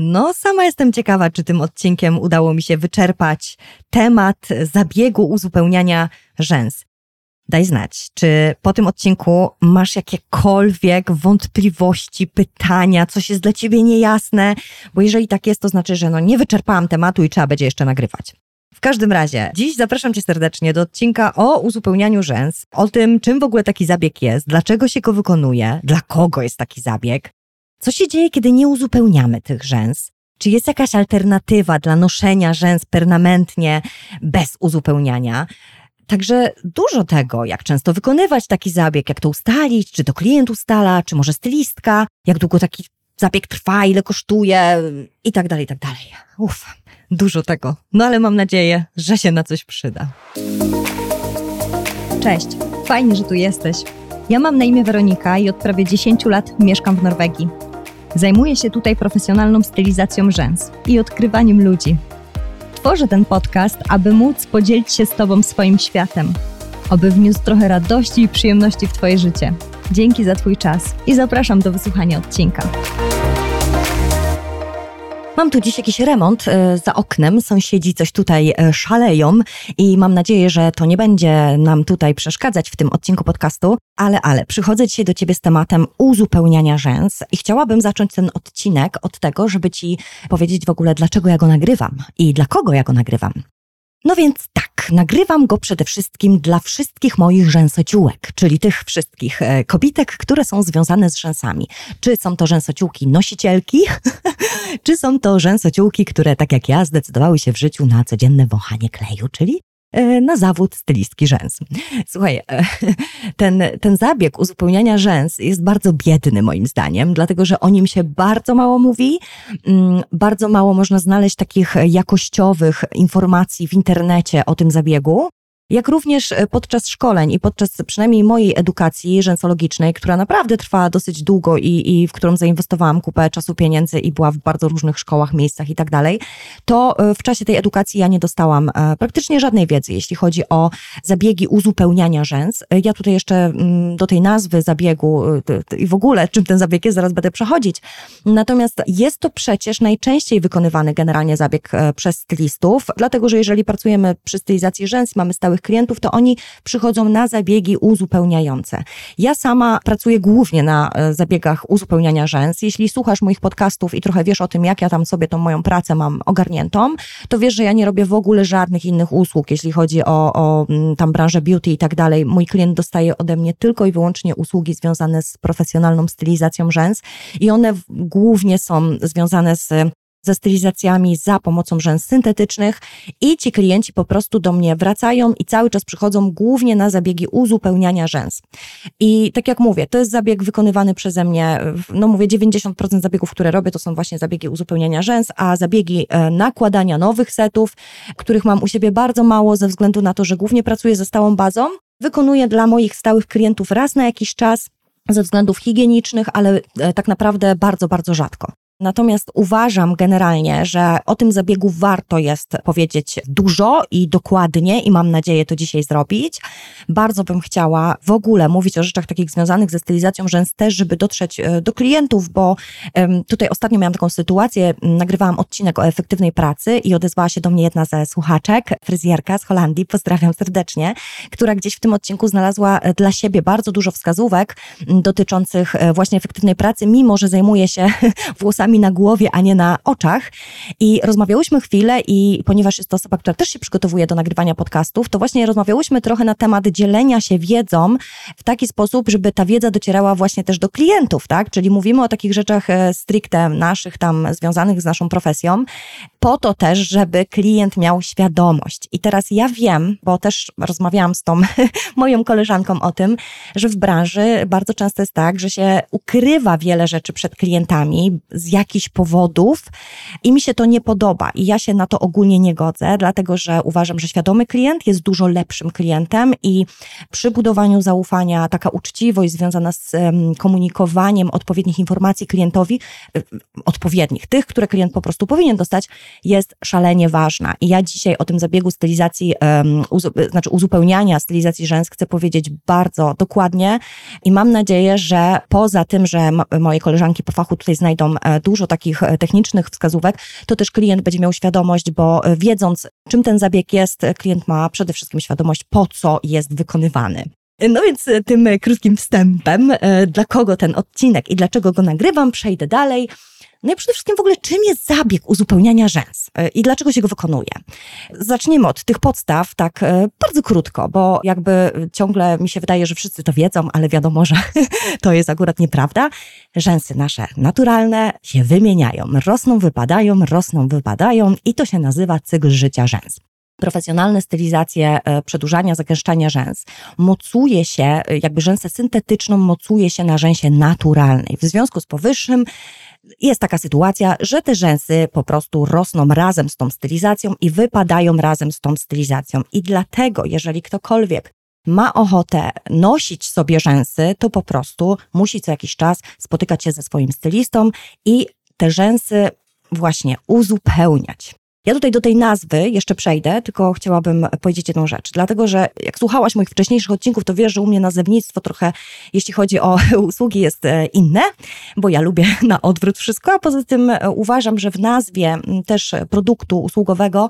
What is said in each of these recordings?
No, sama jestem ciekawa, czy tym odcinkiem udało mi się wyczerpać temat zabiegu uzupełniania rzęs. Daj znać, czy po tym odcinku masz jakiekolwiek wątpliwości, pytania, coś jest dla ciebie niejasne, bo jeżeli tak jest, to znaczy, że no nie wyczerpałam tematu i trzeba będzie jeszcze nagrywać. W każdym razie, dziś zapraszam Cię serdecznie do odcinka o uzupełnianiu rzęs, o tym, czym w ogóle taki zabieg jest, dlaczego się go wykonuje, dla kogo jest taki zabieg, co się dzieje, kiedy nie uzupełniamy tych rzęs, czy jest jakaś alternatywa dla noszenia rzęs permanentnie bez uzupełniania. Także dużo tego, jak często wykonywać taki zabieg, jak to ustalić, czy to klient ustala, czy może stylistka, jak długo taki zabieg trwa, ile kosztuje i tak dalej, i tak dalej. Uff, dużo tego. No ale mam nadzieję, że się na coś przyda. Cześć, fajnie, że tu jesteś. Ja mam na imię Weronika i od prawie 10 lat mieszkam w Norwegii. Zajmuję się tutaj profesjonalną stylizacją rzęs i odkrywaniem ludzi. Tworzę ten podcast, aby móc podzielić się z Tobą swoim światem, aby wniósł trochę radości i przyjemności w Twoje życie. Dzięki za Twój czas i zapraszam do wysłuchania odcinka. Mam tu dziś jakiś remont e, za oknem, sąsiedzi coś tutaj e, szaleją i mam nadzieję, że to nie będzie nam tutaj przeszkadzać w tym odcinku podcastu, ale, ale, przychodzę dzisiaj do Ciebie z tematem uzupełniania rzęs i chciałabym zacząć ten odcinek od tego, żeby Ci powiedzieć w ogóle, dlaczego ja go nagrywam i dla kogo ja go nagrywam. No więc tak, nagrywam go przede wszystkim dla wszystkich moich rzęsociółek, czyli tych wszystkich e, kobitek, które są związane z rzęsami. Czy są to rzęsociółki nosicielki, czy są to rzęsociółki, które tak jak ja zdecydowały się w życiu na codzienne wąchanie kleju, czyli na zawód stylistki rzęs. Słuchaj, e, ten, ten zabieg uzupełniania rzęs jest bardzo biedny moim zdaniem, dlatego że o nim się bardzo mało mówi, mm, bardzo mało można znaleźć takich jakościowych informacji w internecie o tym zabiegu jak również e, podczas szkoleń i podczas przynajmniej mojej edukacji rzęsologicznej, która naprawdę trwa dosyć długo i, i w którą zainwestowałam kupę czasu, pieniędzy i była w bardzo różnych szkołach, miejscach i tak dalej, to e, w czasie tej edukacji ja nie dostałam e, praktycznie żadnej wiedzy, jeśli chodzi o zabiegi uzupełniania rzęs. Ja tutaj jeszcze mm, do tej nazwy zabiegu i w ogóle czym ten zabieg jest, zaraz będę przechodzić. Natomiast jest to przecież najczęściej wykonywany generalnie zabieg przez stylistów, dlatego że jeżeli pracujemy przy stylizacji rzęs, mamy klientów, to oni przychodzą na zabiegi uzupełniające. Ja sama pracuję głównie na e, zabiegach uzupełniania rzęs. Jeśli słuchasz moich podcastów i trochę wiesz o tym, jak ja tam sobie tą moją pracę mam ogarniętą, to wiesz, że ja nie robię w ogóle żadnych innych usług, jeśli chodzi o, o mm, tam branżę beauty i tak dalej. Mój klient dostaje ode mnie tylko i wyłącznie usługi związane z profesjonalną stylizacją rzęs i one głównie są związane z ze stylizacjami za pomocą rzęs syntetycznych i ci klienci po prostu do mnie wracają i cały czas przychodzą głównie na zabiegi uzupełniania rzęs. I tak jak mówię, to jest zabieg wykonywany przeze mnie, no mówię 90% zabiegów, które robię, to są właśnie zabiegi uzupełniania rzęs, a zabiegi e, nakładania nowych setów, których mam u siebie bardzo mało ze względu na to, że głównie pracuję ze stałą bazą, wykonuję dla moich stałych klientów raz na jakiś czas ze względów higienicznych, ale e, tak naprawdę bardzo, bardzo rzadko. Natomiast uważam generalnie, że o tym zabiegu warto jest powiedzieć dużo i dokładnie i mam nadzieję to dzisiaj zrobić. Bardzo bym chciała w ogóle mówić o rzeczach takich związanych ze stylizacją rzęs też, żeby dotrzeć e, do klientów, bo tutaj ostatnio miałam taką sytuację, nagrywałam odcinek o efektywnej pracy i odezwała się do mnie jedna ze słuchaczek, fryzjerka z Holandii, pozdrawiam serdecznie, która gdzieś w tym odcinku znalazła e, dla siebie bardzo dużo wskazówek dotyczących e, właśnie efektywnej pracy, mimo że zajmuje się włosami na głowie, a nie na oczach. I rozmawiałyśmy chwilę i ponieważ jest to osoba, która też się przygotowuje do nagrywania podcastów, to właśnie rozmawiałyśmy trochę na temat dzielenia się wiedzą w taki sposób, żeby ta wiedza docierała właśnie też do klientów, tak? Czyli mówimy o takich rzeczach e, stricte naszych tam związanych z naszą profesją, po to też, żeby klient miał świadomość. I teraz ja wiem, bo też rozmawiałam z tą moją koleżanką o tym, że w branży bardzo często jest tak, że się ukrywa wiele rzeczy przed klientami z jakichś powodów i mi się to nie podoba i ja się na to ogólnie nie godzę, dlatego że uważam, że świadomy klient jest dużo lepszym klientem i przy budowaniu zaufania taka uczciwość związana z komunikowaniem odpowiednich informacji klientowi, odpowiednich, tych, które klient po prostu powinien dostać, jest szalenie ważna. I ja dzisiaj o tym zabiegu stylizacji, znaczy uzupełniania stylizacji rzęs chcę powiedzieć bardzo dokładnie i mam nadzieję, że poza tym, że moje koleżanki po fachu tutaj znajdą e, dużo takich technicznych wskazówek, to też klient będzie miał świadomość, bo wiedząc, czym ten zabieg jest, klient ma przede wszystkim świadomość, po co jest wykonywany. No więc tym krótkim wstępem, dla kogo ten odcinek i dlaczego go nagrywam, przejdę dalej. No i przede wszystkim w ogóle, czym jest zabieg uzupełniania rzęs e, i dlaczego się go wykonuje? Zaczniemy od tych podstaw, tak e, bardzo krótko, bo jakby ciągle mi się wydaje, że wszyscy to wiedzą, ale wiadomo, że to jest akurat nieprawda. Rzęsy nasze naturalne się wymieniają, rosną, wypadają, rosną, wypadają i to się nazywa cykl życia rzęs profesjonalne stylizacje e, przedłużania, zagęszczania rzęs mocuje się, jakby rzęsę syntetyczną mocuje się na rzęsie naturalnej. W związku z powyższym jest taka sytuacja, że te rzęsy po prostu rosną razem z tą stylizacją i wypadają razem z tą stylizacją. I dlatego, jeżeli ktokolwiek ma ochotę nosić sobie rzęsy, to po prostu musi co jakiś czas spotykać się ze swoim stylistą i te rzęsy właśnie uzupełniać. Ja tutaj do tej nazwy jeszcze przejdę, tylko chciałabym powiedzieć jedną rzecz. Dlatego, że jak słuchałaś moich wcześniejszych odcinków, to wiesz, że u mnie nazewnictwo trochę, jeśli chodzi o usługi, jest e, inne, bo ja lubię na odwrót wszystko, a poza tym e, uważam, że w nazwie też produktu usługowego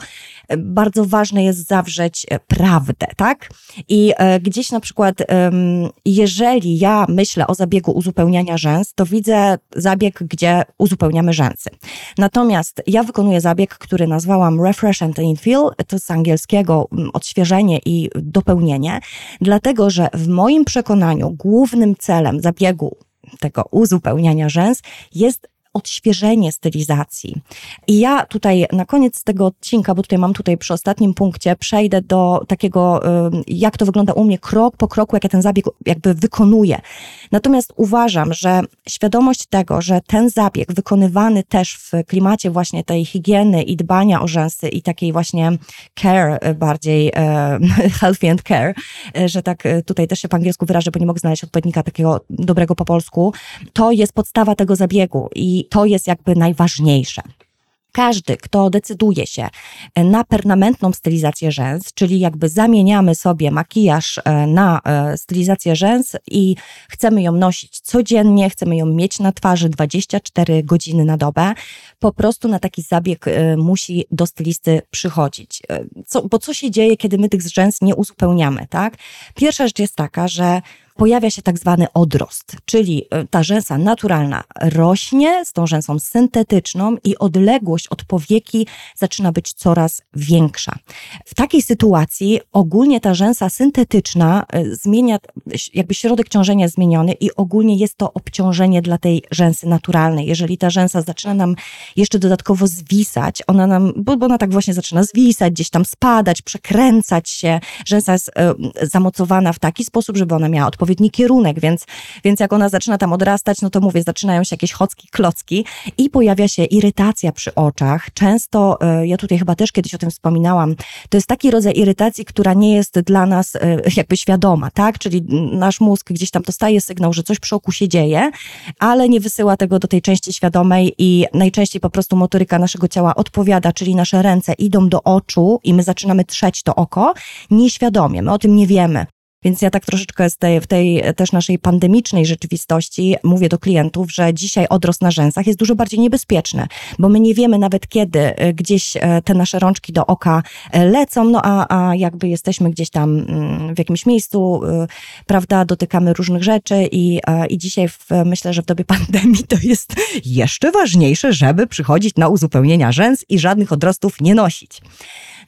e, bardzo ważne jest zawrzeć prawdę, tak? I gdzieś na przykład, jeżeli ja myślę o zabiegu uzupełniania rzęs, to widzę zabieg, gdzie uzupełniamy rzęsy. Natomiast ja wykonuję zabieg, który nazwałam refresh and infill, to z angielskiego mm, odświeżenie i dopełnienie, dlatego że w moim przekonaniu głównym celem zabiegu tego uzupełniania rzęs jest odświeżenie stylizacji. I ja tutaj na koniec tego odcinka, bo tutaj mam tutaj przy ostatnim punkcie, przejdę do takiego, jak to wygląda u mnie krok po kroku, jak ja ten zabieg jakby wykonuję. Natomiast uważam, że świadomość tego, że ten zabieg wykonywany też w klimacie właśnie tej higieny i dbania o rzęsy i takiej właśnie care e, bardziej, e, healthy and care, e, że tak tutaj też się po angielsku wyrażę, bo nie mogę znaleźć odpowiednika takiego dobrego po polsku, to jest podstawa tego zabiegu i to jest jakby najważniejsze. Każdy, kto decyduje się na permanentną stylizację rzęs, czyli jakby zamieniamy sobie makijaż e, na e, stylizację rzęs i chcemy ją nosić codziennie, chcemy ją mieć na twarzy 24 godziny na dobę, po prostu na taki zabieg e, musi do stylisty przychodzić. Co, bo co się dzieje, kiedy my tych rzęs nie uzupełniamy, tak? Pierwsza rzecz jest taka, że pojawia się tak zwany odrost, czyli e, ta rzęsa naturalna rośnie z tą rzęsą syntetyczną i odległość od powieki zaczyna być coraz większa. W takiej sytuacji ogólnie ta rzęsa syntetyczna e, zmienia, jakby środek ciążenia zmieniony i ogólnie jest to obciążenie dla tej rzęsy naturalnej. Jeżeli ta rzęsa zaczyna nam jeszcze dodatkowo zwisać, ona nam, bo, ona tak właśnie zaczyna zwisać, gdzieś tam spadać, przekręcać się, rzęsa jest y, zamocowana w taki sposób, żeby ona miała odpowiednią odpowiedni kierunek, więc, więc jak ona zaczyna tam odrastać, no to mówię, zaczynają się jakieś chocki, klocki i pojawia się irytacja przy oczach. Często, e, ja tutaj chyba też kiedyś o tym wspominałam, to jest taki rodzaj irytacji, która nie jest dla nas e, jakby świadoma, tak? Czyli nasz mózg gdzieś tam dostaje sygnał, że coś przy oku się dzieje, ale nie wysyła tego do tej części świadomej i najczęściej po prostu motoryka naszego ciała odpowiada, czyli nasze ręce idą do oczu i my zaczynamy trzeć to oko nieświadomie. My o tym nie wiemy. Więc ja tak troszeczkę tej, w tej też naszej pandemicznej rzeczywistości mówię do klientów, że dzisiaj odrost na rzęsach jest dużo bardziej niebezpieczny, bo my nie wiemy nawet kiedy e, gdzieś e, te nasze rączki do oka e, lecą, no a, a jakby jesteśmy gdzieś tam mm, w jakimś miejscu, prawda, dotykamy różnych rzeczy i, i dzisiaj w, myślę, że w dobie pandemii to jest jeszcze ważniejsze, żeby przychodzić na uzupełnienia rzęs i żadnych odrostów nie nosić.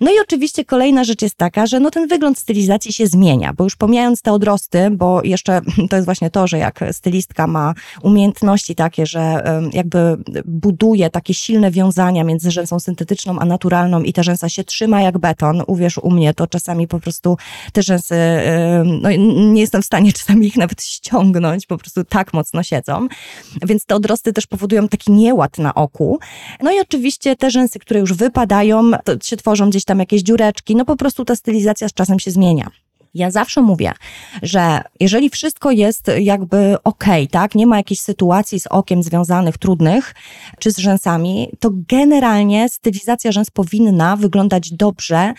No i oczywiście kolejna rzecz jest taka, że no ten wygląd stylizacji się zmienia, bo już pomijając te odrosty, bo jeszcze to jest właśnie to, że jak stylistka ma umiejętności takie, że jakby buduje takie silne wiązania między rzęsą syntetyczną a naturalną i ta rzęsa się trzyma jak beton, uwierz u mnie, to czasami po prostu te rzęsy, no nie jestem w stanie czasami ich nawet ściągnąć, po prostu tak mocno siedzą. Więc te odrosty też powodują taki nieład na oku. No i oczywiście te rzęsy, które już wypadają, to się tworzą gdzieś tam jakieś dziureczki, no po prostu ta stylizacja z czasem się zmienia. Ja zawsze mówię, że jeżeli wszystko jest jakby ok, tak, nie ma jakichś sytuacji z okiem związanych trudnych, czy z rzęsami, to generalnie stylizacja rzęs powinna wyglądać dobrze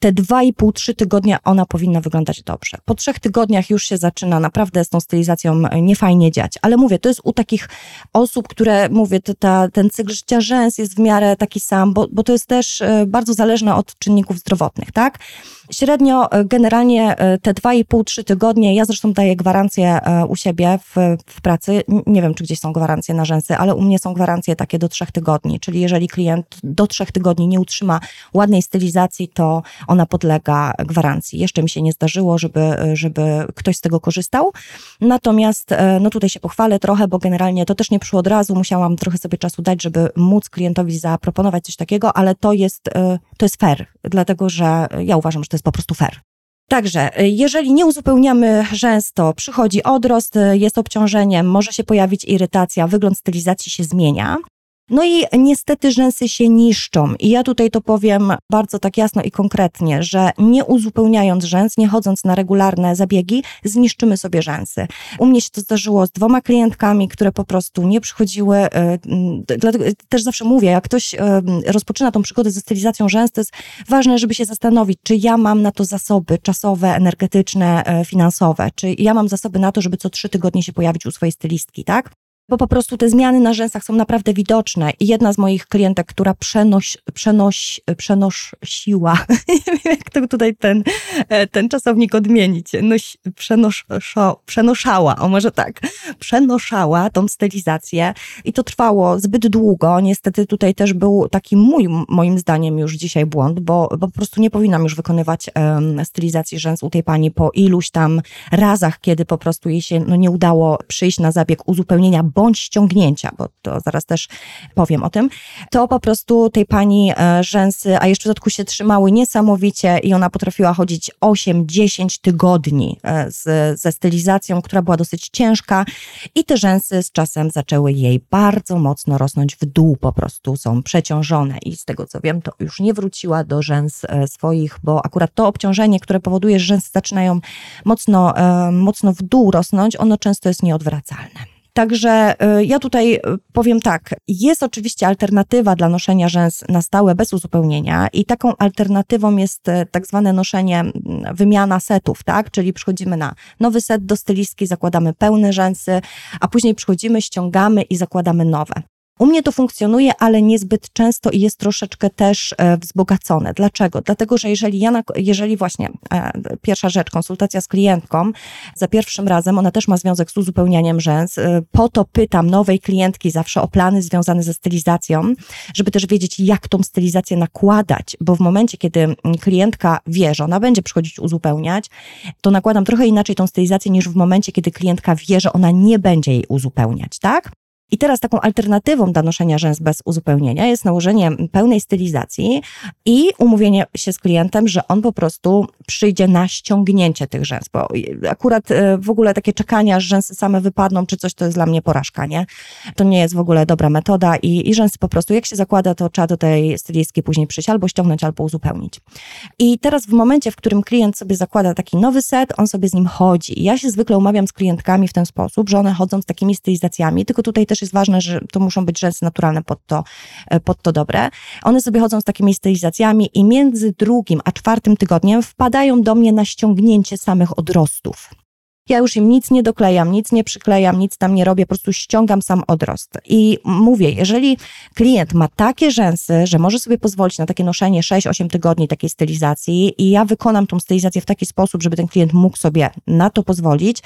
te dwa i pół, trzy tygodnie ona powinna wyglądać dobrze. Po trzech tygodniach już się zaczyna naprawdę z tą stylizacją niefajnie dziać. Ale mówię, to jest u takich osób, które, mówię, ta, ten cykl życia rzęs jest w miarę taki sam, bo, bo to jest też e, bardzo zależne od czynników zdrowotnych, tak? Średnio e, generalnie e, te 2,5-3 tygodnie, ja zresztą daję gwarancję u siebie w, w pracy, nie wiem czy gdzieś są gwarancje na rzęsy, ale u mnie są gwarancje takie do 3 tygodni, czyli jeżeli klient do 3 tygodni nie utrzyma ładnej stylizacji, to ona podlega gwarancji. Jeszcze mi się nie zdarzyło, żeby, żeby ktoś z tego korzystał. Natomiast no tutaj się pochwalę trochę, bo generalnie to też nie przyszło od razu, musiałam trochę sobie czasu dać, żeby móc klientowi zaproponować coś takiego, ale to jest, to jest fair, dlatego że ja uważam, że to jest po prostu fair. Także, jeżeli nie uzupełniamy rzęs, to przychodzi odrost, jest obciążeniem, może się pojawić irytacja, wygląd stylizacji się zmienia. No i niestety rzęsy się niszczą. I ja tutaj to powiem bardzo tak jasno i konkretnie, że nie uzupełniając rzęs, nie chodząc na regularne zabiegi, zniszczymy sobie rzęsy. U mnie się to zdarzyło z dwoma klientkami, które po prostu nie przychodziły. E, dlatego też zawsze mówię, jak ktoś e, rozpoczyna tą przygodę ze stylizacją rzęs, to jest ważne, żeby się zastanowić, czy ja mam na to zasoby czasowe, energetyczne, e, finansowe, czy ja mam zasoby na to, żeby co trzy tygodnie się pojawić u swojej stylistki, tak? Bo po prostu te zmiany na rzęsach są naprawdę widoczne. I jedna z moich klientek, która przenoś, przenoś, przenosiła, nie wiem jak to tutaj ten, e, ten czasownik odmienić, Noś, przenoszo, przenoszała, o może tak, przenoszała tą stylizację i to trwało zbyt długo. Niestety tutaj też był taki mój, moim zdaniem już dzisiaj błąd, bo, bo po prostu nie powinnam już wykonywać um, stylizacji rzęs u tej pani po iluś tam razach, kiedy po prostu jej się no, nie udało przyjść na zabieg uzupełnienia bądź ściągnięcia, bo to zaraz też powiem o tym, to po prostu tej pani e, rzęsy, a jeszcze w dodatku się trzymały niesamowicie i ona potrafiła chodzić 8-10 tygodni e, z, ze stylizacją, która była dosyć ciężka i te rzęsy z czasem zaczęły jej bardzo mocno rosnąć w dół, po prostu są przeciążone i z tego co wiem, to już nie wróciła do rzęs e, swoich, bo akurat to obciążenie, które powoduje, że rzęsy zaczynają mocno, mocno w dół rosnąć, ono często jest nieodwracalne. Także y, ja tutaj y, powiem tak, jest oczywiście alternatywa dla noszenia rzęs na stałe bez uzupełnienia i taką alternatywą jest y, tak zwane noszenie, mm, wymiana setów, tak? Czyli przychodzimy na nowy set do stylistki, zakładamy pełne rzęsy, a później przychodzimy, ściągamy i zakładamy nowe. U mnie to funkcjonuje, ale niezbyt często i jest troszeczkę też e, wzbogacone. Dlaczego? Dlatego, że jeżeli ja, jeżeli właśnie e, pierwsza rzecz, konsultacja z klientką, za pierwszym razem, ona też ma związek z uzupełnianiem rzęs, e, po to pytam nowej klientki zawsze o plany związane ze stylizacją, żeby też wiedzieć, jak tą stylizację nakładać, bo w momencie, kiedy klientka wie, że ona będzie przychodzić uzupełniać, to nakładam trochę inaczej tą stylizację niż w momencie, kiedy klientka wie, że ona nie będzie jej uzupełniać, tak? I teraz taką alternatywą dla noszenia rzęs bez uzupełnienia jest nałożenie pełnej stylizacji i umówienie się z klientem, że on po prostu przyjdzie na ściągnięcie tych rzęs, bo akurat e, w ogóle takie czekania, aż rzęsy same wypadną czy coś, to jest dla mnie porażka, nie? To nie jest w ogóle dobra metoda i, i rzęsy po prostu, jak się zakłada, to trzeba do tej stylistki później przyjść albo ściągnąć, albo uzupełnić. I teraz w momencie, w którym klient sobie zakłada taki nowy set, on sobie z nim chodzi. I ja się zwykle umawiam z klientkami w ten sposób, że one chodzą z takimi stylizacjami, tylko tutaj też też jest ważne, że to muszą być rzęsy naturalne pod to, e, pod to dobre. One sobie chodzą z takimi stylizacjami i między drugim a czwartym tygodniem wpadają do mnie na ściągnięcie samych odrostów. Ja już im nic nie doklejam, nic nie przyklejam, nic tam nie robię, po prostu ściągam sam odrost. I mówię, jeżeli klient ma takie rzęsy, że może sobie pozwolić na takie noszenie 6-8 tygodni takiej stylizacji i ja wykonam tą stylizację w taki sposób, żeby ten klient mógł sobie na to pozwolić,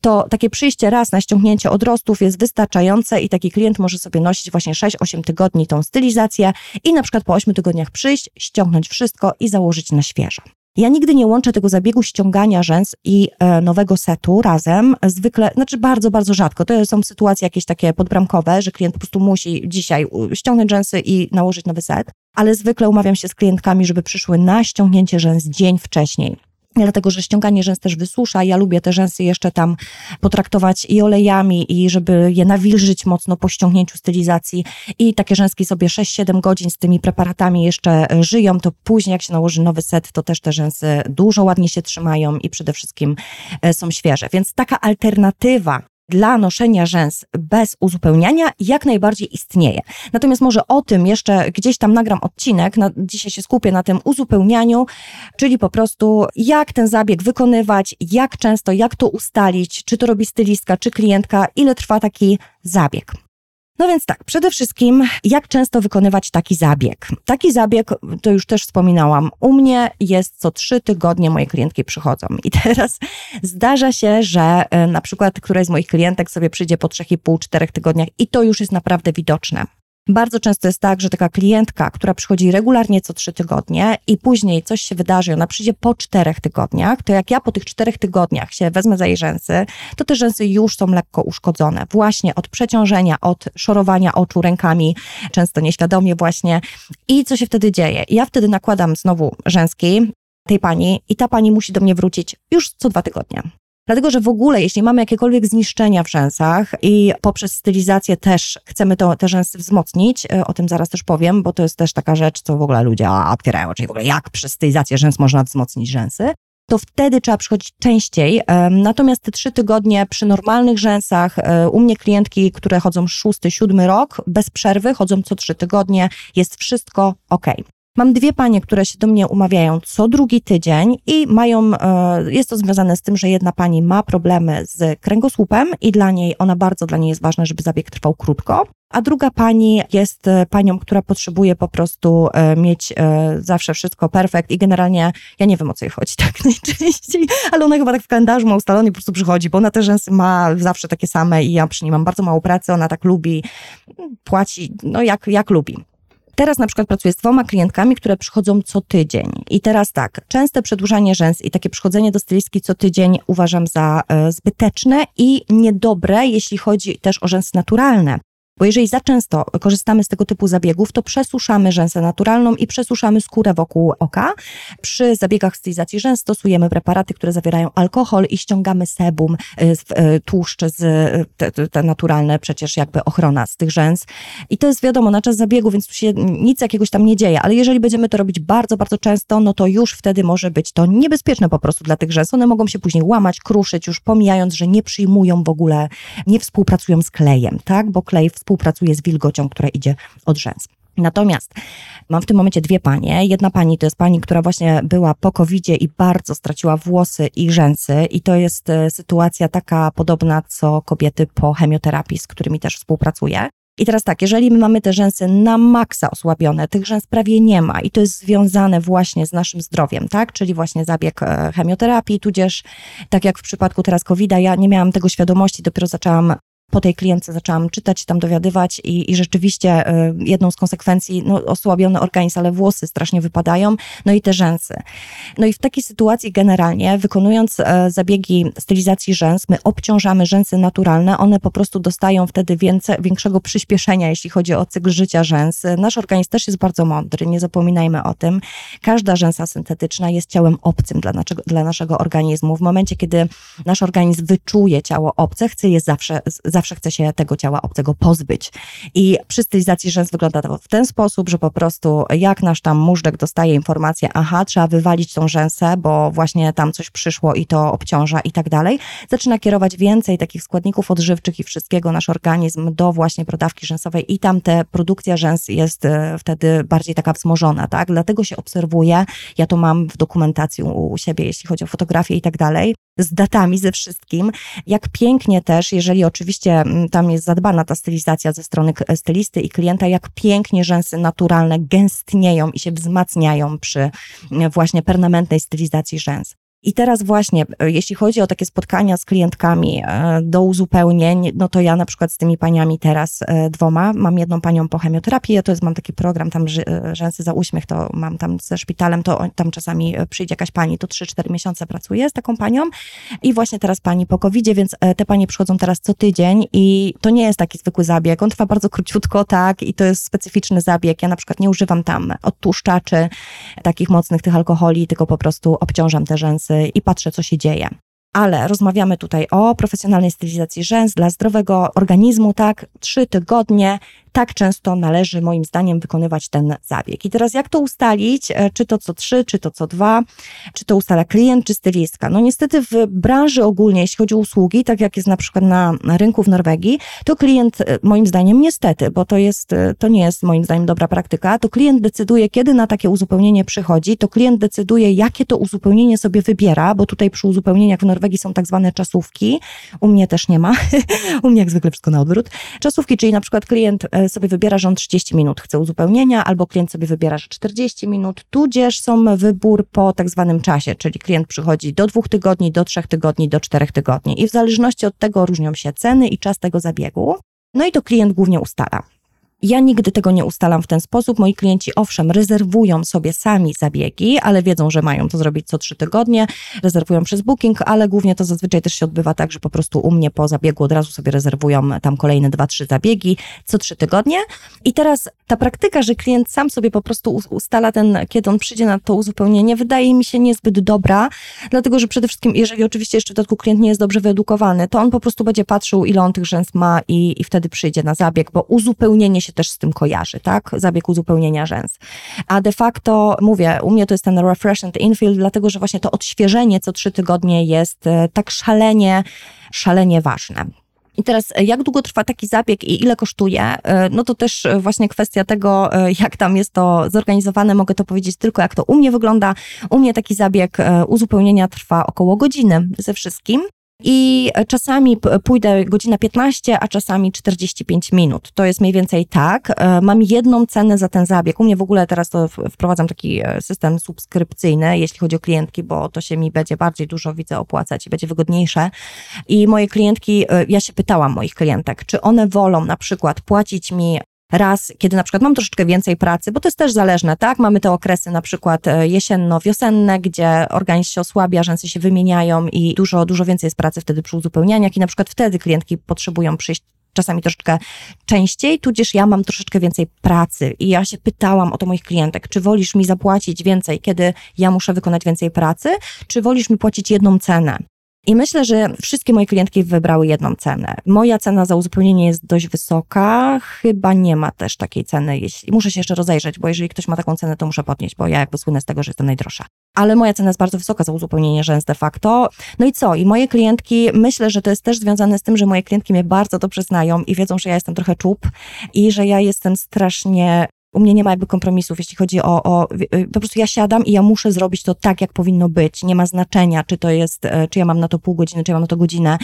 to takie przyjście raz na ściągnięcie odrostów jest wystarczające i taki klient może sobie nosić właśnie 6-8 tygodni tą stylizację i na przykład po 8 tygodniach przyjść, ściągnąć wszystko i założyć na świeżo. Ja nigdy nie łączę tego zabiegu ściągania rzęs i e, nowego setu razem. Zwykle, znaczy bardzo, bardzo rzadko. To są sytuacje jakieś takie podbramkowe, że klient po prostu musi dzisiaj ściągnąć rzęsy i nałożyć nowy set. Ale zwykle umawiam się z klientkami, żeby przyszły na ściągnięcie rzęs dzień wcześniej dlatego że ściąganie rzęs też wysusza. Ja lubię te rzęsy jeszcze tam potraktować i olejami, i żeby je nawilżyć mocno po ściągnięciu stylizacji. I takie rzęski sobie 6-7 godzin z tymi preparatami jeszcze e, żyją, to później jak się nałoży nowy set, to też te rzęsy dużo ładnie się trzymają i przede wszystkim e, są świeże. Więc taka alternatywa dla noszenia rzęs bez uzupełniania jak najbardziej istnieje. Natomiast może o tym jeszcze gdzieś tam nagram odcinek, na, dzisiaj się skupię na tym uzupełnianiu, czyli po prostu jak ten zabieg wykonywać, jak często, jak to ustalić, czy to robi stylistka, czy klientka, ile trwa taki zabieg. No więc tak, przede wszystkim, jak często wykonywać taki zabieg? Taki zabieg, to już też wspominałam, u mnie jest co trzy tygodnie moje klientki przychodzą. I teraz zdarza się, że e, na przykład któraś z moich klientek sobie przyjdzie po trzech i pół, czterech tygodniach i to już jest naprawdę widoczne. Bardzo często jest tak, że taka klientka, która przychodzi regularnie co trzy tygodnie i później coś się wydarzy, ona przyjdzie po czterech tygodniach, to jak ja po tych czterech tygodniach się wezmę za jej rzęsy, to te rzęsy już są lekko uszkodzone. Właśnie od przeciążenia, od szorowania oczu rękami, często nieświadomie właśnie. I co się wtedy dzieje? Ja wtedy nakładam znowu rzęski tej pani i ta pani musi do mnie wrócić już co dwa tygodnie. Dlatego, że w ogóle, jeśli mamy jakiekolwiek zniszczenia w rzęsach i poprzez stylizację też chcemy to, te rzęsy wzmocnić, e, o tym zaraz też powiem, bo to jest też taka rzecz, co w ogóle ludzie otwierają, czyli w ogóle jak przez stylizację rzęs można wzmocnić rzęsy to wtedy trzeba przychodzić częściej. Natomiast te trzy tygodnie przy normalnych rzęsach, e, u mnie klientki, które chodzą szósty, siódmy rok, bez przerwy, chodzą co trzy tygodnie, jest wszystko ok. Mam dwie panie, które się do mnie umawiają co drugi tydzień i mają, e, jest to związane z tym, że jedna pani ma problemy z kręgosłupem i dla niej, ona bardzo dla niej jest ważne, żeby zabieg trwał krótko. A druga pani jest e, panią, która potrzebuje po prostu e, mieć zawsze wszystko perfekt i generalnie, ja nie wiem o co jej chodzi tak najczęściej, ale ona chyba tak w kalendarzu ma ustalony, po prostu przychodzi, bo ona te rzęsy ma zawsze takie same i ja przy niej mam bardzo mało pracy, ona tak lubi, płaci, no jak, jak lubi. Teraz na przykład pracuję z dwoma klientkami, które przychodzą co tydzień. I teraz tak, częste przedłużanie rzęs i takie przychodzenie do stylistki co tydzień uważam za e, zbyteczne i niedobre, jeśli chodzi też o rzęsy naturalne. Bo jeżeli za często korzystamy z tego typu zabiegów, to przesuszamy rzęsę naturalną i przesuszamy skórę wokół oka. Przy zabiegach stylizacji rzęs stosujemy preparaty, które zawierają alkohol i ściągamy sebum, y, y, tłuszcze z, y, te, te naturalne przecież jakby ochrona z tych rzęs. I to jest wiadomo na czas zabiegu, więc tu się nic jakiegoś tam nie dzieje, ale jeżeli będziemy to robić bardzo, bardzo często, no to już wtedy może być to niebezpieczne po prostu dla tych rzęs. One mogą się później łamać, kruszyć, już pomijając, że nie przyjmują w ogóle, nie współpracują z klejem, tak? Bo klej współpracuje z wilgocią, która idzie od rzęs. Natomiast mam w tym momencie dwie panie. Jedna pani to jest pani, która właśnie była po covid i bardzo straciła włosy i rzęsy i to jest e, sytuacja taka podobna co kobiety po chemioterapii, z którymi też współpracuję. I teraz tak, jeżeli my mamy te rzęsy na maksa osłabione, tych rzęs prawie nie ma i to jest związane właśnie z naszym zdrowiem, tak? Czyli właśnie zabieg e, chemioterapii, tudzież tak jak w przypadku teraz covid ja nie miałam tego świadomości, dopiero zaczęłam po tej klientce zaczęłam czytać, tam dowiadywać i, i rzeczywiście y, jedną z konsekwencji, no osłabiony organizm, ale włosy strasznie wypadają, no i te rzęsy. No i w takiej sytuacji generalnie, wykonując e, zabiegi stylizacji rzęs, my obciążamy rzęsy naturalne, one po prostu dostają wtedy więcej, większego przyspieszenia, jeśli chodzi o cykl życia rzęs. Nasz organizm też jest bardzo mądry, nie zapominajmy o tym. Każda rzęsa syntetyczna jest ciałem obcym dla naszego, dla naszego organizmu. W momencie, kiedy nasz organizm wyczuje ciało obce, chce je zawsze, zawsze zawsze chce się tego ciała obcego pozbyć. I przy stylizacji rzęs wygląda to w ten sposób, że po prostu jak nasz tam móżdżek dostaje informację, aha, trzeba wywalić tą rzęsę, bo właśnie tam coś przyszło i to obciąża i tak dalej, zaczyna kierować więcej takich składników odżywczych i wszystkiego nasz organizm do właśnie brodawki rzęsowej i tam te produkcja rzęs jest e, wtedy bardziej taka wzmożona, tak? Dlatego się obserwuje, ja to mam w dokumentacji u siebie, jeśli chodzi o fotografię i tak dalej, z datami, ze wszystkim. Jak pięknie też, jeżeli oczywiście mm, tam jest zadbana ta stylizacja ze strony stylisty i klienta, jak pięknie rzęsy naturalne gęstnieją i się wzmacniają przy mm, właśnie permanentnej stylizacji rzęs. I teraz właśnie, e, jeśli chodzi o takie spotkania z klientkami e, do uzupełnień, no to ja na przykład z tymi paniami teraz e, dwoma, mam jedną panią po chemioterapii, ja to jest, mam taki program tam rzęsy za uśmiech, to mam tam ze szpitalem, to tam czasami przyjdzie jakaś pani, to 3-4 miesiące pracuję z taką panią. I właśnie teraz pani po covid więc te panie przychodzą teraz co tydzień i to nie jest taki zwykły zabieg, on trwa bardzo króciutko, tak, i to jest specyficzny zabieg, ja na przykład nie używam tam odtłuszczaczy, takich mocnych tych alkoholi, tylko po prostu obciążam te rzęsy i patrzę, co się dzieje. Ale rozmawiamy tutaj o profesjonalnej stylizacji rzęs dla zdrowego organizmu, tak? Trzy tygodnie, tak często należy moim zdaniem wykonywać ten zabieg. I teraz jak to ustalić? E, czy to co trzy, czy to co dwa, czy to ustala klient, czy stylistka? No niestety w branży ogólnie, jeśli chodzi o usługi, tak jak jest na przykład na rynku w Norwegii, to klient e, moim zdaniem niestety, bo to jest, e, to nie jest moim zdaniem dobra praktyka, to klient decyduje, kiedy na takie uzupełnienie przychodzi, to klient decyduje, jakie to uzupełnienie sobie wybiera, bo tutaj przy uzupełnieniach w Norwegii są tak zwane czasówki, u mnie też nie ma, u mnie jak zwykle wszystko na odwrót. Czasówki, czyli na przykład klient sobie wybiera, że on 30 minut chce uzupełnienia, albo klient sobie wybiera, że 40 minut, tudzież są wybór po tak zwanym czasie, czyli klient przychodzi do dwóch tygodni, do trzech tygodni, do czterech tygodni i w zależności od tego różnią się ceny i czas tego zabiegu. No i to klient głównie ustala. Ja nigdy tego nie ustalam w ten sposób. Moi klienci, owszem, rezerwują sobie sami zabiegi, ale wiedzą, że mają to zrobić co trzy tygodnie. Rezerwują przez booking, ale głównie to zazwyczaj też się odbywa tak, że po prostu u mnie po zabiegu od razu sobie rezerwują tam kolejne dwa, trzy zabiegi co trzy tygodnie. I teraz ta praktyka, że klient sam sobie po prostu ustala ten, kiedy on przyjdzie na to uzupełnienie, wydaje mi się niezbyt dobra, dlatego że przede wszystkim, jeżeli oczywiście jeszcze w dodatku klient nie jest dobrze wyedukowany, to on po prostu będzie patrzył, ile on tych rzęs ma i, i wtedy przyjdzie na zabieg, bo uzupełnienie się się też z tym kojarzy, tak? Zabieg uzupełnienia rzęs. A de facto, mówię, u mnie to jest ten refresh and infill, dlatego że właśnie to odświeżenie co trzy tygodnie jest e, tak szalenie, szalenie ważne. I teraz, e, jak długo trwa taki zabieg i ile kosztuje? E, no to też właśnie kwestia tego, jak tam jest to zorganizowane, mogę to powiedzieć tylko, jak to u mnie wygląda. U mnie taki zabieg uzupełnienia trwa około godziny ze wszystkim. I czasami pójdę godzina 15, a czasami 45 minut. To jest mniej więcej tak. E, mam jedną cenę za ten zabieg. U mnie w ogóle teraz to wprowadzam taki e, system subskrypcyjny, jeśli chodzi o klientki, bo to się mi będzie bardziej dużo, widzę, opłacać i będzie wygodniejsze. I moje klientki, e, ja się pytałam moich klientek, czy one wolą na przykład płacić mi raz, kiedy na przykład mam troszeczkę więcej pracy, bo to jest też zależne, tak? Mamy te okresy na przykład e, jesienno-wiosenne, gdzie organizm się osłabia, rzęsy się wymieniają i dużo, dużo więcej jest pracy wtedy przy uzupełnianiach i na przykład wtedy klientki potrzebują przyjść czasami troszeczkę częściej, tudzież ja mam troszeczkę więcej pracy. I ja się pytałam o to moich klientek, czy wolisz mi zapłacić więcej, kiedy ja muszę wykonać więcej pracy, czy wolisz mi płacić jedną cenę? I myślę, że wszystkie moje klientki wybrały jedną cenę. Moja cena za uzupełnienie jest dość wysoka. Chyba nie ma też takiej ceny. Jeśli, muszę się jeszcze rozejrzeć, bo jeżeli ktoś ma taką cenę, to muszę podnieść, bo ja jakby słynę z tego, że jestem najdroższa. Ale moja cena jest bardzo wysoka za uzupełnienie rzęs de facto. No i co? I moje klientki, myślę, że to jest też związane z tym, że moje klientki mnie bardzo dobrze znają i wiedzą, że ja jestem trochę czub i że ja jestem strasznie u mnie nie ma jakby kompromisów, jeśli chodzi o, o, y, po prostu ja siadam i ja muszę zrobić to tak, jak powinno być. Nie ma znaczenia, czy to jest, e, czy ja mam na to pół godziny, czy ja mam na to godzinę.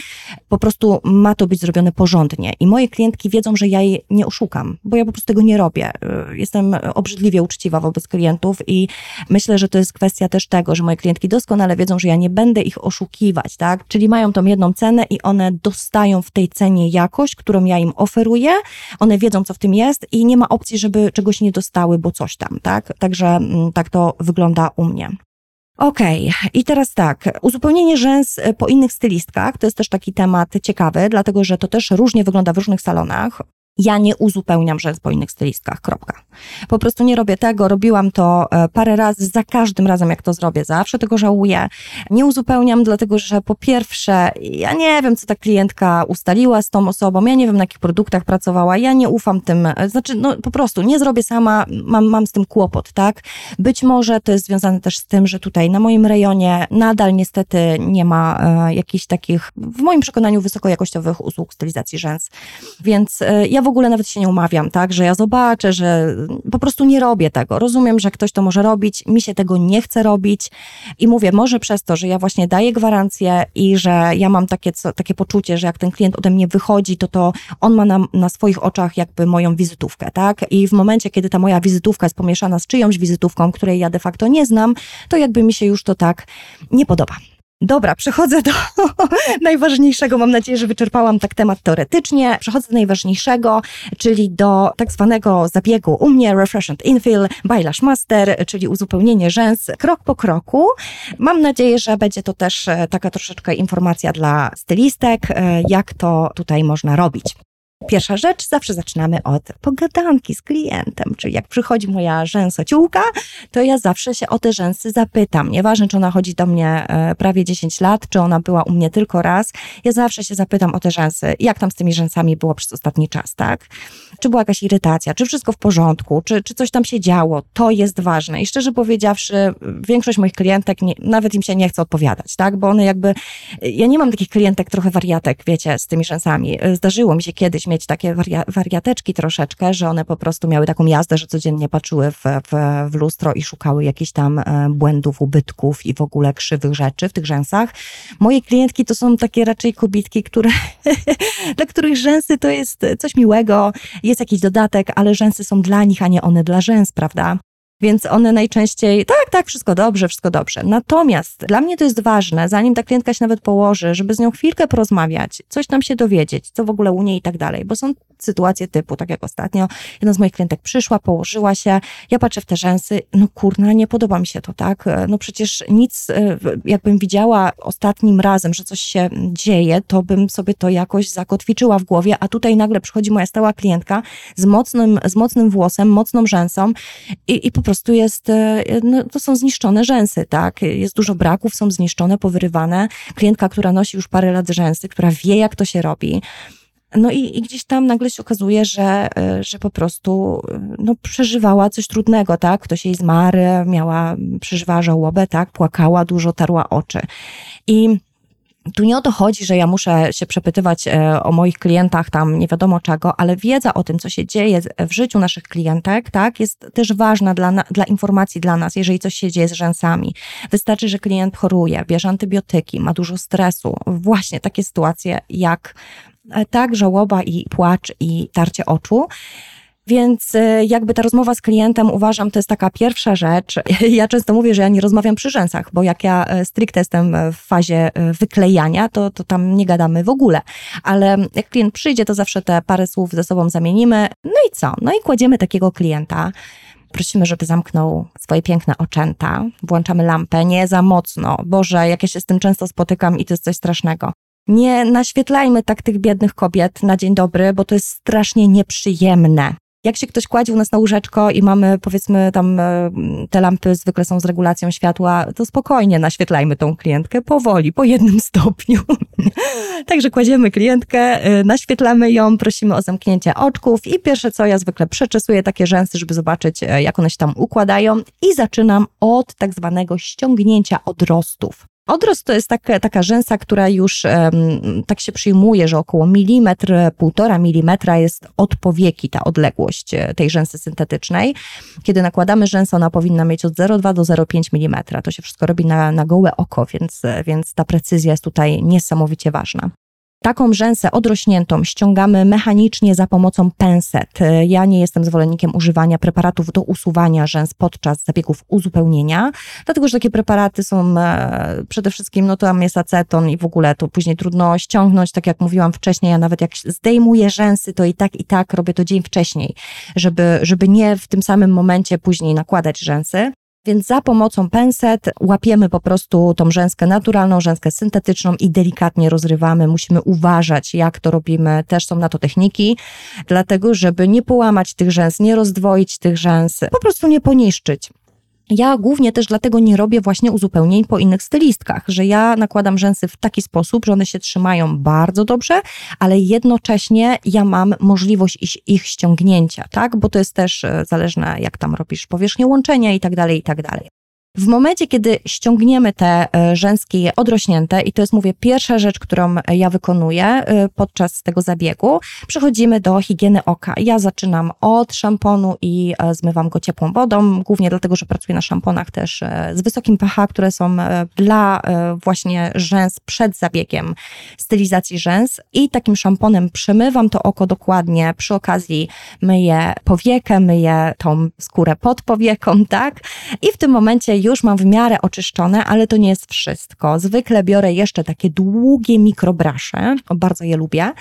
Po prostu ma to być zrobione porządnie. I moje klientki wiedzą, że ja jej nie oszukam, bo ja po prostu tego nie robię. E, jestem obrzydliwie uczciwa wobec klientów i myślę, że to jest kwestia też tego, że moje klientki doskonale wiedzą, że ja nie będę ich oszukiwać, tak? Czyli mają tą jedną cenę i one dostają w tej cenie jakość, którą ja im oferuję. One wiedzą, co w tym jest i nie ma opcji, żeby czegoś nie dostały, bo coś tam, tak? Także mm, tak to wygląda u mnie. Okej, okay. i teraz tak, uzupełnienie rzęs e, po innych stylistkach to jest też taki temat ciekawy, dlatego że to też różnie wygląda w różnych salonach. Ja nie uzupełniam rzęs po innych stylistkach, kropka. Po prostu nie robię tego, robiłam to e, parę razy, za każdym razem jak to zrobię, zawsze tego żałuję. Nie uzupełniam, dlatego że po pierwsze, ja nie wiem, co ta klientka ustaliła z tą osobą, ja nie wiem, na jakich produktach pracowała, ja nie ufam tym, e, znaczy, no po prostu nie zrobię sama, mam, mam z tym kłopot, tak? Być może to jest związane też z tym, że tutaj na moim rejonie nadal niestety nie ma e, jakichś takich, w moim przekonaniu, wysokojakościowych usług stylizacji rzęs, więc e, ja w ogóle nawet się nie umawiam, tak, że ja zobaczę, że po prostu nie robię tego. Rozumiem, że ktoś to może robić, mi się tego nie chce robić i mówię, może przez to, że ja właśnie daję gwarancję i że ja mam takie, co, takie poczucie, że jak ten klient ode mnie wychodzi, to to on ma na, na swoich oczach jakby moją wizytówkę, tak? I w momencie, kiedy ta moja wizytówka jest pomieszana z czyjąś wizytówką, której ja de facto nie znam, to jakby mi się już to tak nie podoba. Dobra, przechodzę do najważniejszego. Mam nadzieję, że wyczerpałam tak temat teoretycznie. Przechodzę do najważniejszego, czyli do tak zwanego zabiegu u mnie Refresh and Infill Bylash Master, czyli uzupełnienie rzęs krok po kroku. Mam nadzieję, że będzie to też e, taka troszeczkę informacja dla stylistek, e, jak to tutaj można robić. Pierwsza rzecz, zawsze zaczynamy od pogadanki z klientem, czyli jak przychodzi moja rzęsociółka, to ja zawsze się o te rzęsy zapytam. Nieważne, czy ona chodzi do mnie e, prawie 10 lat, czy ona była u mnie tylko raz, ja zawsze się zapytam o te rzęsy, jak tam z tymi rzęsami było przez ostatni czas, tak? Czy była jakaś irytacja, czy wszystko w porządku, czy, czy coś tam się działo, to jest ważne. I szczerze powiedziawszy, większość moich klientek, nie, nawet im się nie chce odpowiadać, tak? Bo one jakby, ja nie mam takich klientek trochę wariatek, wiecie, z tymi rzęsami. Zdarzyło mi się kiedyś mieć takie waria wariateczki troszeczkę, że one po prostu miały taką jazdę, że codziennie patrzyły w, w, w lustro i szukały jakichś tam e, błędów, ubytków i w ogóle krzywych rzeczy w tych rzęsach. Moje klientki to są takie raczej kobitki, które, dla których rzęsy to jest coś miłego, jest jakiś dodatek, ale rzęsy są dla nich, a nie one dla rzęs, prawda? Więc one najczęściej, tak, tak, wszystko dobrze, wszystko dobrze. Natomiast dla mnie to jest ważne, zanim ta klientka się nawet położy, żeby z nią chwilkę porozmawiać, coś tam się dowiedzieć, co w ogóle u niej i tak dalej, bo są sytuacje typu, tak jak ostatnio, jedna z moich klientek przyszła, położyła się, ja patrzę w te rzęsy, no kurna, nie podoba mi się to, tak? No przecież nic, e, jakbym widziała ostatnim razem, że coś się dzieje, to bym sobie to jakoś zakotwiczyła w głowie, a tutaj nagle przychodzi moja stała klientka z mocnym, z mocnym włosem, mocną rzęsą i, i po prostu jest, e, no, to są zniszczone rzęsy, tak? Jest dużo braków, są zniszczone, powyrywane. Klientka, która nosi już parę lat rzęsy, która wie, jak to się robi. No i, i, gdzieś tam nagle się okazuje, że, e, że po prostu no, przeżywała coś trudnego, tak? Ktoś jej zmarł, miała, przeżywała żałobę, tak? Płakała dużo, tarła oczy. I tu nie o to chodzi, że ja muszę się przepytywać e, o moich klientach tam nie wiadomo czego, ale wiedza o tym, co się dzieje w życiu naszych klientek, tak, jest też ważna dla, dla informacji dla nas, jeżeli coś się dzieje z rzęsami. Wystarczy, że klient choruje, bierze antybiotyki, ma dużo stresu. Właśnie takie sytuacje jak e, tak, żałoba i płacz i tarcie oczu więc e, jakby ta rozmowa z klientem uważam, to jest taka pierwsza rzecz. Ja często mówię, że ja nie rozmawiam przy rzęsach, bo jak ja e, stricte jestem w fazie e, wyklejania, to, to tam nie gadamy w ogóle. Ale jak klient przyjdzie, to zawsze te parę słów ze sobą zamienimy. No i co? No i kładziemy takiego klienta prosimy, żeby zamknął swoje piękne oczęta, włączamy lampę, nie za mocno. Boże, jak ja się z tym często spotykam i to jest coś strasznego. Nie naświetlajmy tak tych biednych kobiet na dzień dobry, bo to jest strasznie nieprzyjemne jak się ktoś kładzie u nas na łóżeczko i mamy powiedzmy tam e, te lampy zwykle są z regulacją światła, to spokojnie naświetlajmy tą klientkę powoli, po jednym stopniu. Także kładziemy klientkę, e, naświetlamy ją, prosimy o zamknięcie oczków i pierwsze co, ja zwykle przeczesuję takie rzęsy, żeby zobaczyć e, jak one się tam układają i zaczynam od tak zwanego ściągnięcia odrostów. Odrost to jest taka, taka rzęsa, która już um, tak się przyjmuje, że około milimetr, półtora milimetra jest od powieki ta odległość e, tej rzęsy syntetycznej. Kiedy nakładamy rzęsę, ona powinna mieć od 0,2 do 0,5 milimetra. To się wszystko robi na, na gołe oko, więc, e, więc ta precyzja jest tutaj niesamowicie ważna. Taką rzęsę odrośniętą ściągamy mechanicznie za pomocą penset. Ja nie jestem zwolennikiem używania preparatów do usuwania rzęs podczas zabiegów uzupełnienia, dlatego że takie preparaty są e, przede wszystkim, no tam jest aceton i w ogóle to później trudno ściągnąć, tak jak mówiłam wcześniej, ja nawet jak zdejmuję rzęsy, to i tak, i tak robię to dzień wcześniej, żeby, żeby nie w tym samym momencie później nakładać rzęsy. Więc za pomocą penset łapiemy po prostu tą rzęskę naturalną, rzęskę syntetyczną i delikatnie rozrywamy. Musimy uważać, jak to robimy. Też są na to techniki, dlatego żeby nie połamać tych rzęs, nie rozdwoić tych rzęs, po prostu nie poniszczyć. Ja głównie też dlatego nie robię właśnie uzupełnień po innych stylistkach, że ja nakładam rzęsy w taki sposób, że one się trzymają bardzo dobrze, ale jednocześnie ja mam możliwość ich, ich ściągnięcia, tak? Bo to jest też e, zależne, jak tam robisz powierzchnię łączenia i tak dalej, i tak dalej. W momencie, kiedy ściągniemy te e, rzęski odrośnięte, i to jest, mówię, pierwsza rzecz, którą ja wykonuję e, podczas tego zabiegu, przechodzimy do higieny oka. Ja zaczynam od szamponu i e, zmywam go ciepłą wodą, głównie dlatego, że pracuję na szamponach też z wysokim pH, które są dla właśnie rzęs przed zabiegiem stylizacji rzęs i takim szamponem przemywam to oko dokładnie, przy okazji myję powiekę, myję tą skórę pod powieką, tak? I w tym momencie już mam w miarę oczyszczone, ale to nie jest wszystko. Zwykle biorę jeszcze takie długie mikrobrasze, bardzo je lubię,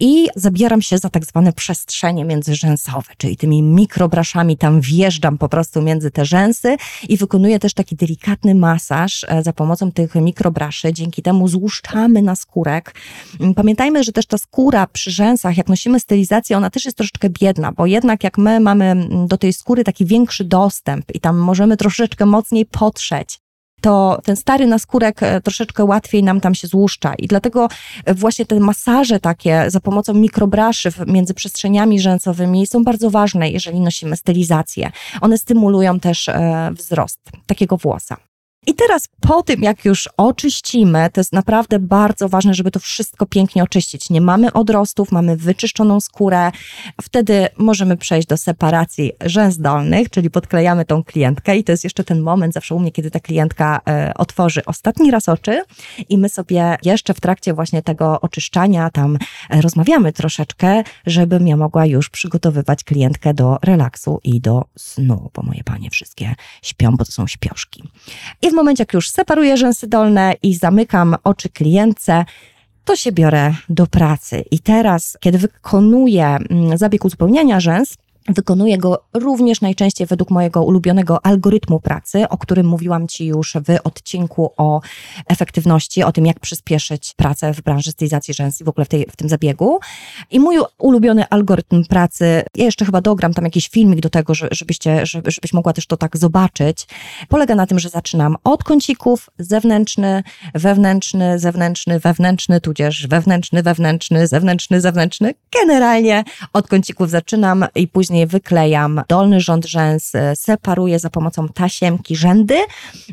i zabieram się za tak zwane przestrzenie międzyrzęsowe, czyli tymi mikrobraszami tam wjeżdżam po prostu między te rzęsy i wykonuję też taki delikatny masaż e, za pomocą tych mikrobraszy. Dzięki temu złuszczamy na skórek. Mm, pamiętajmy, że też ta skóra przy rzęsach, jak nosimy stylizację, ona też jest troszeczkę biedna, bo jednak jak my mamy mm, do tej skóry taki większy dostęp i tam możemy troszeczkę mocniej potrzeć, to ten stary naskórek e, troszeczkę łatwiej nam tam się złuszcza. I dlatego e, właśnie te masaże takie za pomocą mikrobraszy między przestrzeniami rzęsowymi są bardzo ważne, jeżeli nosimy stylizację. One stymulują też e, wzrost takiego włosa. I teraz po tym, jak już oczyścimy, to jest naprawdę bardzo ważne, żeby to wszystko pięknie oczyścić. Nie mamy odrostów, mamy wyczyszczoną skórę. Wtedy możemy przejść do separacji rzęs dolnych, czyli podklejamy tą klientkę i to jest jeszcze ten moment zawsze u mnie, kiedy ta klientka e, otworzy ostatni raz oczy i my sobie jeszcze w trakcie właśnie tego oczyszczania tam e, rozmawiamy troszeczkę, żebym ja mogła już przygotowywać klientkę do relaksu i do snu, bo moje panie wszystkie śpią, bo to są śpioszki. I w momencie, jak już separuję rzęsy dolne i zamykam oczy klientce, to się biorę do pracy. I teraz, kiedy wykonuję mm, zabieg uzupełniania rzęs, Wykonuję go również najczęściej według mojego ulubionego algorytmu pracy, o którym mówiłam Ci już w odcinku o efektywności, o tym, jak przyspieszyć pracę w branży stylizacji rzęs i w ogóle w, tej, w tym zabiegu. I mój ulubiony algorytm pracy, ja jeszcze chyba dogram tam jakiś filmik do tego, żebyście, żebyś mogła też to tak zobaczyć, polega na tym, że zaczynam od kącików, zewnętrzny, wewnętrzny, zewnętrzny, wewnętrzny, tudzież wewnętrzny, wewnętrzny, zewnętrzny, zewnętrzny. Generalnie od kącików zaczynam i później wyklejam dolny rząd rzęs, e, separuję za pomocą tasiemki rzędy,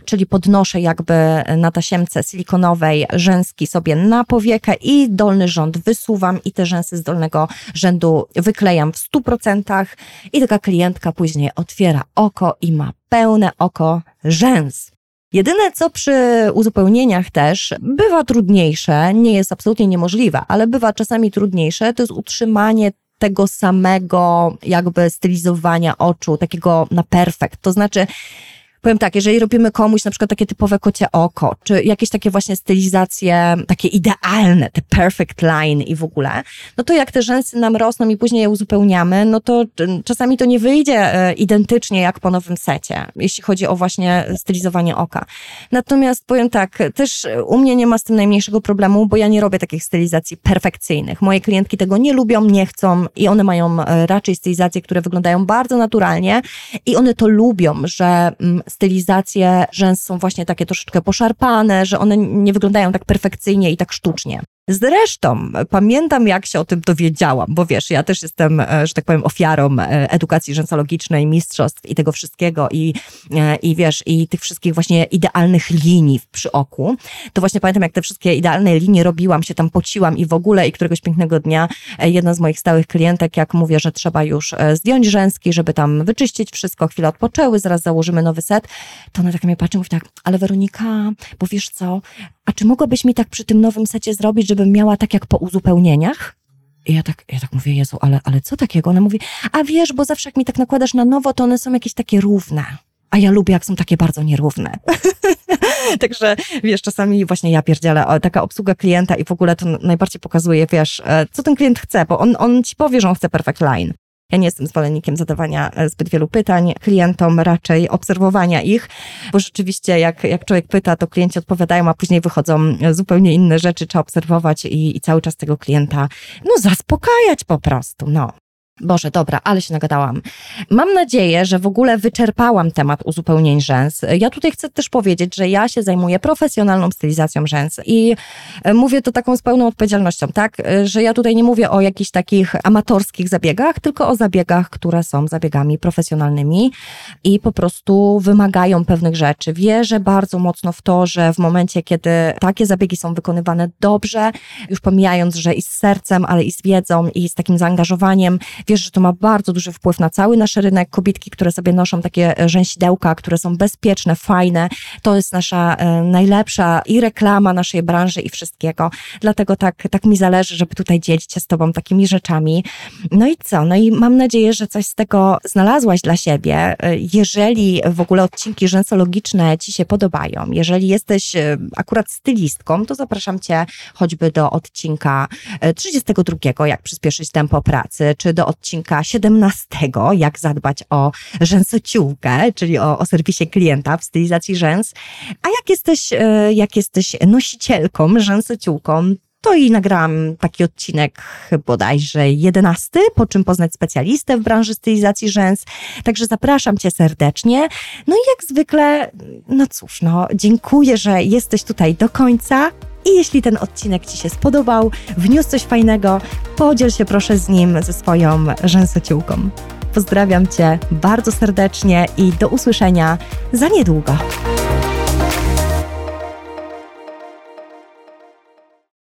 czyli podnoszę jakby na tasiemce silikonowej rzęski sobie na powiekę i dolny rząd wysuwam i te rzęsy z dolnego rzędu wyklejam w 100% i taka klientka później otwiera oko i ma pełne oko rzęs. Jedyne, co przy uzupełnieniach też bywa trudniejsze, nie jest absolutnie niemożliwe, ale bywa czasami trudniejsze, to jest utrzymanie tego samego jakby stylizowania oczu, takiego na perfekt. To znaczy, powiem tak, jeżeli robimy komuś na przykład takie typowe kocie oko, czy jakieś takie właśnie stylizacje, takie idealne, te perfect line i w ogóle, no to jak te rzęsy nam rosną i później je uzupełniamy, no to czasami to nie wyjdzie e, identycznie jak po nowym secie, jeśli chodzi o właśnie stylizowanie oka. Natomiast powiem tak, też u mnie nie ma z tym najmniejszego problemu, bo ja nie robię takich stylizacji perfekcyjnych. Moje klientki tego nie lubią, nie chcą i one mają e, raczej stylizacje, które wyglądają bardzo naturalnie i one to lubią, że mm, stylizacje rzęs są właśnie takie troszeczkę poszarpane, że one nie wyglądają tak perfekcyjnie i tak sztucznie. Zresztą pamiętam, jak się o tym dowiedziałam, bo wiesz, ja też jestem, e, że tak powiem, ofiarą e, edukacji rzęsologicznej, mistrzostw i tego wszystkiego i, e, i wiesz, i tych wszystkich właśnie idealnych linii przy oku. To właśnie pamiętam, jak te wszystkie idealne linie robiłam, się tam pociłam i w ogóle i któregoś pięknego dnia jedna z moich stałych klientek, jak mówię, że trzeba już zdjąć rzęski, żeby tam wyczyścić wszystko, chwilę odpoczęły, zaraz założymy nowy set, to ona tak mnie patrzy mówi tak, ale Weronika, bo wiesz co, a czy mogłabyś mi tak przy tym nowym secie zrobić, żebym miała tak jak po uzupełnieniach? I ja tak, ja tak mówię, Jezu, ale, ale co takiego? Ona mówi, a wiesz, bo zawsze jak mi tak nakładasz na nowo, to one są jakieś takie równe. A ja lubię, jak są takie bardzo nierówne. Także, wiesz, czasami właśnie ja pierdzielę, taka obsługa klienta i w ogóle to najbardziej pokazuje, wiesz, e, co ten klient chce, bo on, on ci powie, że on chce perfect line. Ja nie jestem zwolennikiem zadawania e, zbyt wielu pytań klientom, raczej obserwowania ich, bo rzeczywiście jak, jak człowiek pyta, to klienci odpowiadają, a później wychodzą zupełnie inne rzeczy, trzeba obserwować i, i cały czas tego klienta, no zaspokajać po prostu, no. Boże, dobra, ale się nagadałam. Mam nadzieję, że w ogóle wyczerpałam temat uzupełnień rzęs. Ja tutaj chcę też powiedzieć, że ja się zajmuję profesjonalną stylizacją rzęs i e, mówię to taką z pełną odpowiedzialnością, tak? E, że ja tutaj nie mówię o jakichś takich amatorskich zabiegach, tylko o zabiegach, które są zabiegami profesjonalnymi i po prostu wymagają pewnych rzeczy. Wierzę bardzo mocno w to, że w momencie, kiedy takie zabiegi są wykonywane dobrze, już pomijając, że i z sercem, ale i z wiedzą, i z takim zaangażowaniem, Wiesz, że to ma bardzo duży wpływ na cały nasz rynek. Kobietki, które sobie noszą takie rzęsidełka, które są bezpieczne, fajne, to jest nasza e, najlepsza i reklama naszej branży i wszystkiego. Dlatego tak, tak mi zależy, żeby tutaj dzielić się z Tobą takimi rzeczami. No i co? No i mam nadzieję, że coś z tego znalazłaś dla siebie. Jeżeli w ogóle odcinki rzęsologiczne Ci się podobają, jeżeli jesteś e, akurat stylistką, to zapraszam Cię choćby do odcinka 32, e, jak przyspieszyć tempo pracy, czy do odcinka 17, jak zadbać o rzęsociółkę, czyli o, o serwisie klienta w stylizacji rzęs. A jak jesteś, e, jak jesteś nosicielką, rzęsociółką, to i nagrałam taki odcinek bodajże jedenasty, po czym poznać specjalistę w branży stylizacji rzęs. Także zapraszam Cię serdecznie. No i jak zwykle, no cóż, no dziękuję, że jesteś tutaj do końca. I jeśli ten odcinek Ci się spodobał, wniósł coś fajnego, podziel się proszę z nim ze swoją rzęsociółką. Pozdrawiam Cię bardzo serdecznie i do usłyszenia za niedługo.